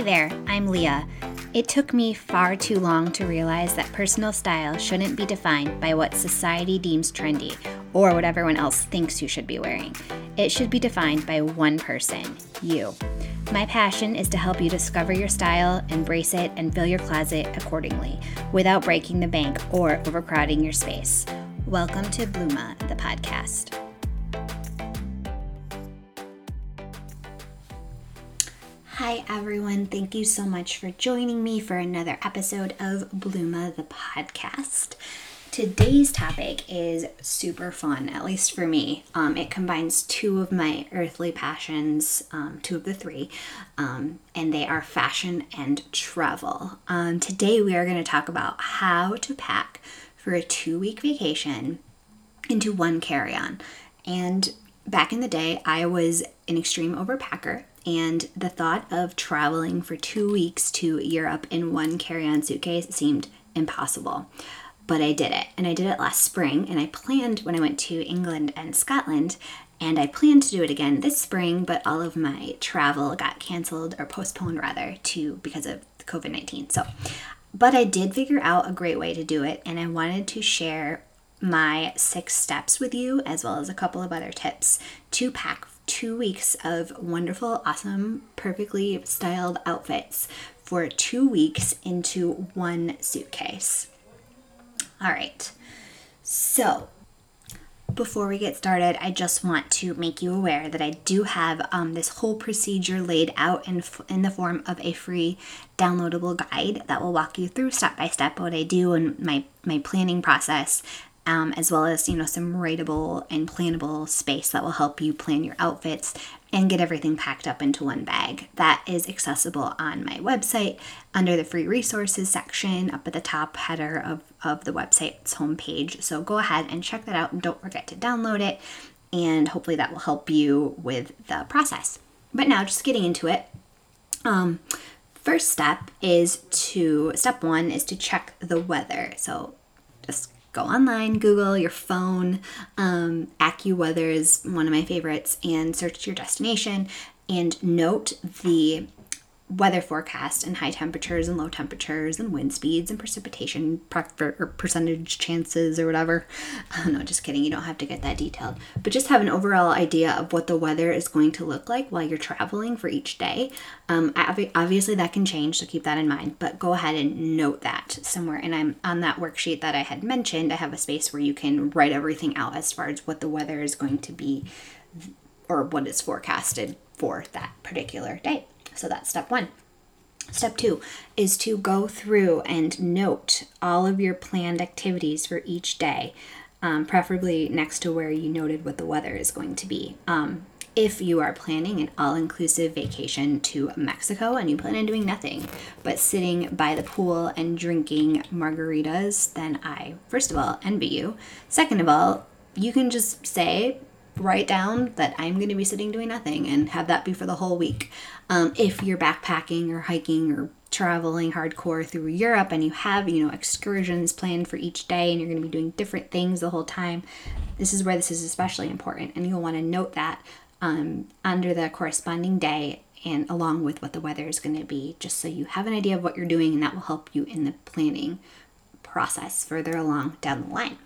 Hey there, I'm Leah. It took me far too long to realize that personal style shouldn't be defined by what society deems trendy or what everyone else thinks you should be wearing. It should be defined by one person, you. My passion is to help you discover your style, embrace it, and fill your closet accordingly without breaking the bank or overcrowding your space. Welcome to Bluma, the podcast. Hi, everyone. Thank you so much for joining me for another episode of Bluma the podcast. Today's topic is super fun, at least for me. Um, it combines two of my earthly passions, um, two of the three, um, and they are fashion and travel. Um, today, we are going to talk about how to pack for a two week vacation into one carry on. And back in the day, I was an extreme overpacker and the thought of traveling for two weeks to Europe in one carry on suitcase seemed impossible. But I did it, and I did it last spring, and I planned when I went to England and Scotland, and I planned to do it again this spring, but all of my travel got canceled or postponed rather to because of COVID 19. So, but I did figure out a great way to do it, and I wanted to share my six steps with you, as well as a couple of other tips to pack two weeks of wonderful, awesome, perfectly styled outfits for two weeks into one suitcase. All right, so before we get started, I just want to make you aware that I do have um, this whole procedure laid out in, in the form of a free downloadable guide that will walk you through step by step what I do and my, my planning process um, as well as you know some writable and planable space that will help you plan your outfits and get everything packed up into one bag. That is accessible on my website under the free resources section up at the top header of, of the website's homepage. So go ahead and check that out and don't forget to download it, and hopefully that will help you with the process. But now, just getting into it. Um, first step is to step one is to check the weather. So just go online, Google your phone. Um, AccuWeather is one of my favorites, and search your destination and note the weather forecast and high temperatures and low temperatures and wind speeds and precipitation percentage chances or whatever. No, just kidding. You don't have to get that detailed. But just have an overall idea of what the weather is going to look like while you're traveling for each day. Um, obviously, that can change, so keep that in mind. But go ahead and note that somewhere. And I'm on that worksheet that I had mentioned. I have a space where you can write everything out as far as what the weather is going to be or what is forecasted for that particular day. So that's step one. Step two is to go through and note all of your planned activities for each day, um, preferably next to where you noted what the weather is going to be. Um, if you are planning an all inclusive vacation to Mexico and you plan on doing nothing but sitting by the pool and drinking margaritas, then I, first of all, envy you. Second of all, you can just say, write down that I'm going to be sitting doing nothing and have that be for the whole week. Um, if you're backpacking or hiking or traveling hardcore through Europe and you have, you know, excursions planned for each day and you're going to be doing different things the whole time, this is where this is especially important. And you'll want to note that um, under the corresponding day and along with what the weather is going to be, just so you have an idea of what you're doing and that will help you in the planning process further along down the line.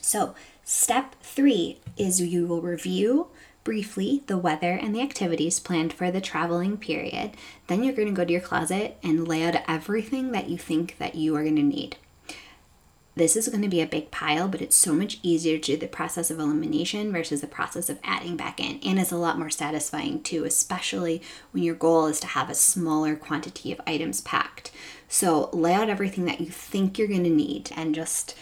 So, step three is you will review briefly the weather and the activities planned for the traveling period. Then you're going to go to your closet and lay out everything that you think that you are going to need. This is going to be a big pile, but it's so much easier to do the process of elimination versus the process of adding back in. And it's a lot more satisfying too, especially when your goal is to have a smaller quantity of items packed. So lay out everything that you think you're going to need and just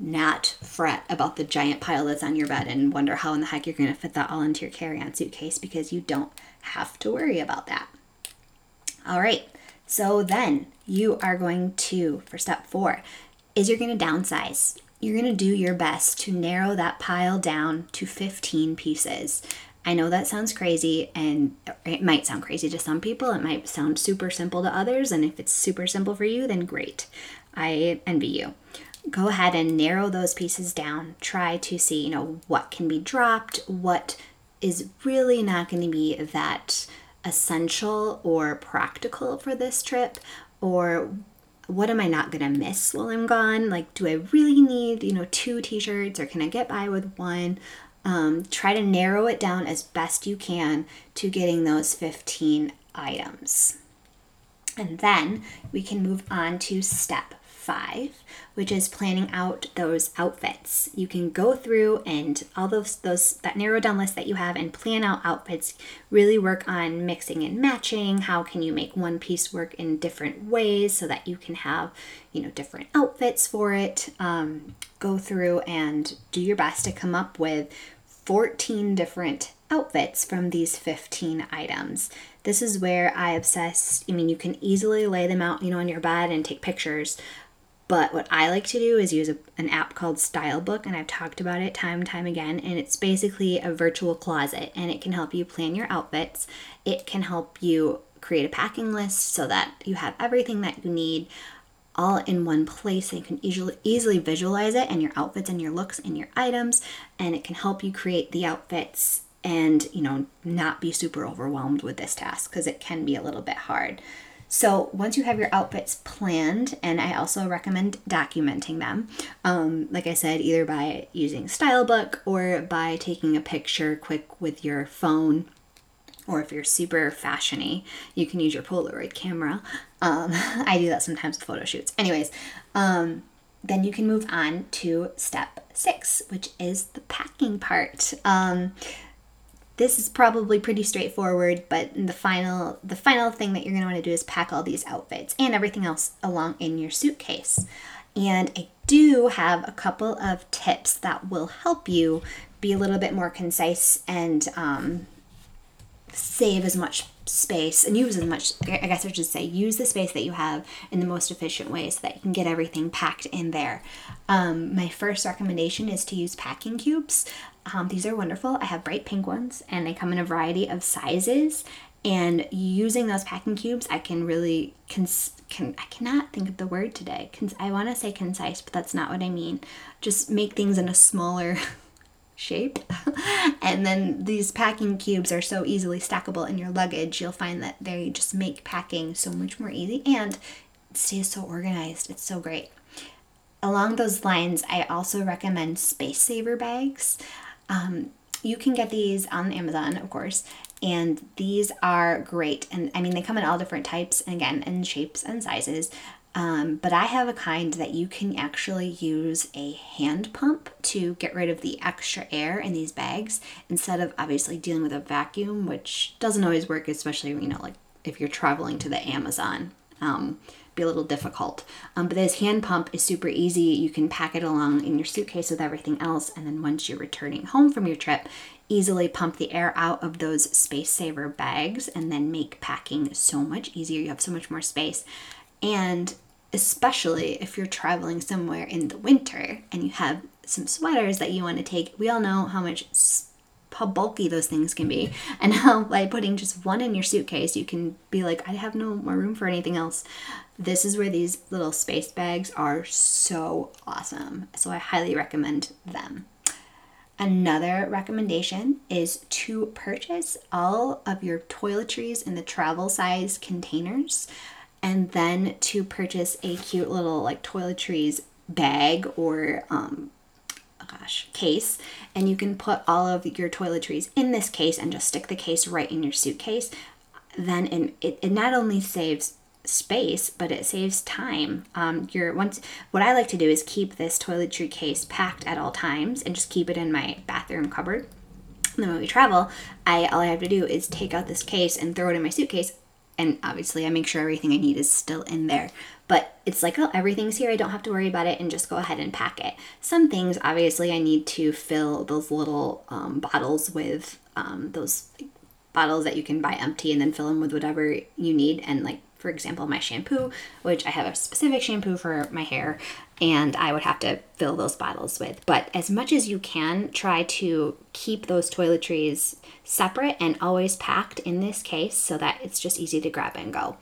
not fret about the giant pile that's on your bed and wonder how in the heck you're going to fit that all into your carry on suitcase because you don't have to worry about that. All right, so then you are going to, for step four, is you're going to downsize. You're going to do your best to narrow that pile down to 15 pieces. I know that sounds crazy, and it might sound crazy to some people. It might sound super simple to others, and if it's super simple for you, then great. I envy you go ahead and narrow those pieces down. Try to see, you know, what can be dropped, what is really not going to be that essential or practical for this trip or what am I not going to miss while I'm gone? Like, do I really need, you know, two t shirts or can I get by with one? Um, try to narrow it down as best you can to getting those 15 items. And then we can move on to step five, which is planning out those outfits. You can go through and all those those that narrow down list that you have and plan out outfits. Really work on mixing and matching. How can you make one piece work in different ways so that you can have you know different outfits for it. Um, go through and do your best to come up with 14 different outfits from these 15 items. This is where I obsess. I mean, you can easily lay them out, you know, on your bed and take pictures. But what I like to do is use a, an app called Stylebook, and I've talked about it time and time again. And it's basically a virtual closet, and it can help you plan your outfits. It can help you create a packing list so that you have everything that you need all in one place and you can easily easily visualize it and your outfits and your looks and your items and it can help you create the outfits and you know not be super overwhelmed with this task because it can be a little bit hard so once you have your outfits planned, and I also recommend documenting them, um, like I said, either by using Stylebook or by taking a picture quick with your phone. Or if you're super fashiony, you can use your Polaroid camera. Um, I do that sometimes with photo shoots. Anyways, um, then you can move on to step six, which is the packing part. Um, this is probably pretty straightforward, but the final the final thing that you're going to want to do is pack all these outfits and everything else along in your suitcase. And I do have a couple of tips that will help you be a little bit more concise and um, save as much space and use as much i guess i should say use the space that you have in the most efficient way so that you can get everything packed in there um, my first recommendation is to use packing cubes um, these are wonderful i have bright pink ones and they come in a variety of sizes and using those packing cubes i can really cons- can i cannot think of the word today Cons- i want to say concise but that's not what i mean just make things in a smaller shape. and then these packing cubes are so easily stackable in your luggage, you'll find that they just make packing so much more easy and stays so organized. It's so great. Along those lines, I also recommend space saver bags. Um, you can get these on Amazon, of course, and these are great. And I mean, they come in all different types and again, in shapes and sizes. Um, but I have a kind that you can actually use a hand pump to get rid of the extra air in these bags instead of obviously dealing with a vacuum, which doesn't always work, especially, you know, like if you're traveling to the Amazon. Um, be a little difficult. Um, but this hand pump is super easy. You can pack it along in your suitcase with everything else, and then once you're returning home from your trip, easily pump the air out of those space saver bags and then make packing so much easier. You have so much more space. And especially if you're traveling somewhere in the winter and you have some sweaters that you want to take, we all know how much how bulky those things can be and how by putting just one in your suitcase you can be like I have no more room for anything else. This is where these little space bags are so awesome. So I highly recommend them. Another recommendation is to purchase all of your toiletries in the travel size containers and then to purchase a cute little like toiletries bag or um, gosh case and you can put all of your toiletries in this case and just stick the case right in your suitcase then it, it not only saves space but it saves time um your once what i like to do is keep this toiletry case packed at all times and just keep it in my bathroom cupboard and then when we travel i all i have to do is take out this case and throw it in my suitcase and obviously I make sure everything I need is still in there. But it's like, oh, everything's here. I don't have to worry about it and just go ahead and pack it. Some things, obviously, I need to fill those little um, bottles with um, those bottles that you can buy empty and then fill them with whatever you need. And like, for example, my shampoo, which I have a specific shampoo for my hair, and I would have to fill those bottles with. But as much as you can, try to keep those toiletries separate and always packed in this case so that it's just easy to grab and go.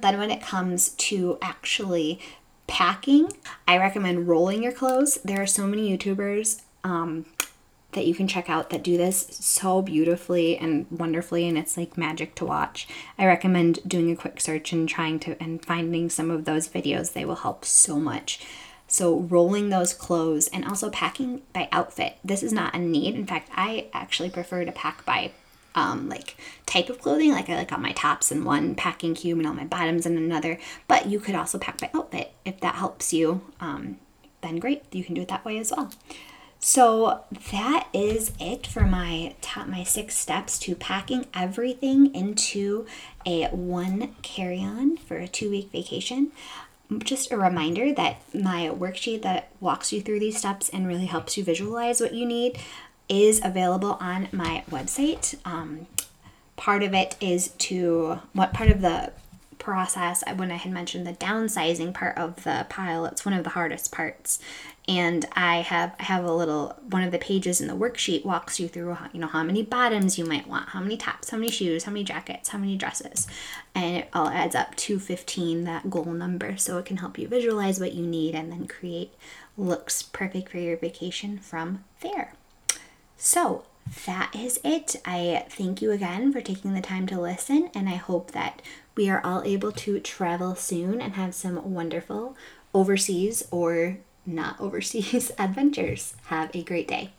Then, when it comes to actually packing, I recommend rolling your clothes. There are so many YouTubers um, that you can check out that do this so beautifully and wonderfully and it's like magic to watch. I recommend doing a quick search and trying to and finding some of those videos. They will help so much. So rolling those clothes and also packing by outfit. This is not a need. In fact, I actually prefer to pack by um, like type of clothing. Like I like all my tops in one packing cube and all my bottoms in another. But you could also pack by outfit if that helps you. Um, then great, you can do it that way as well. So that is it for my top my six steps to packing everything into a one carry-on for a two-week vacation. Just a reminder that my worksheet that walks you through these steps and really helps you visualize what you need is available on my website. Um, part of it is to what part of the process when I had mentioned the downsizing part of the pile. It's one of the hardest parts, and I have I have a little one of the pages in the worksheet walks you through you know how many bottoms you might want, how many tops, how many shoes, how many jackets, how many dresses, and it all adds up to 15 that goal number. So it can help you visualize what you need and then create looks perfect for your vacation from there. So that is it. I thank you again for taking the time to listen, and I hope that we are all able to travel soon and have some wonderful overseas or not overseas adventures. Have a great day.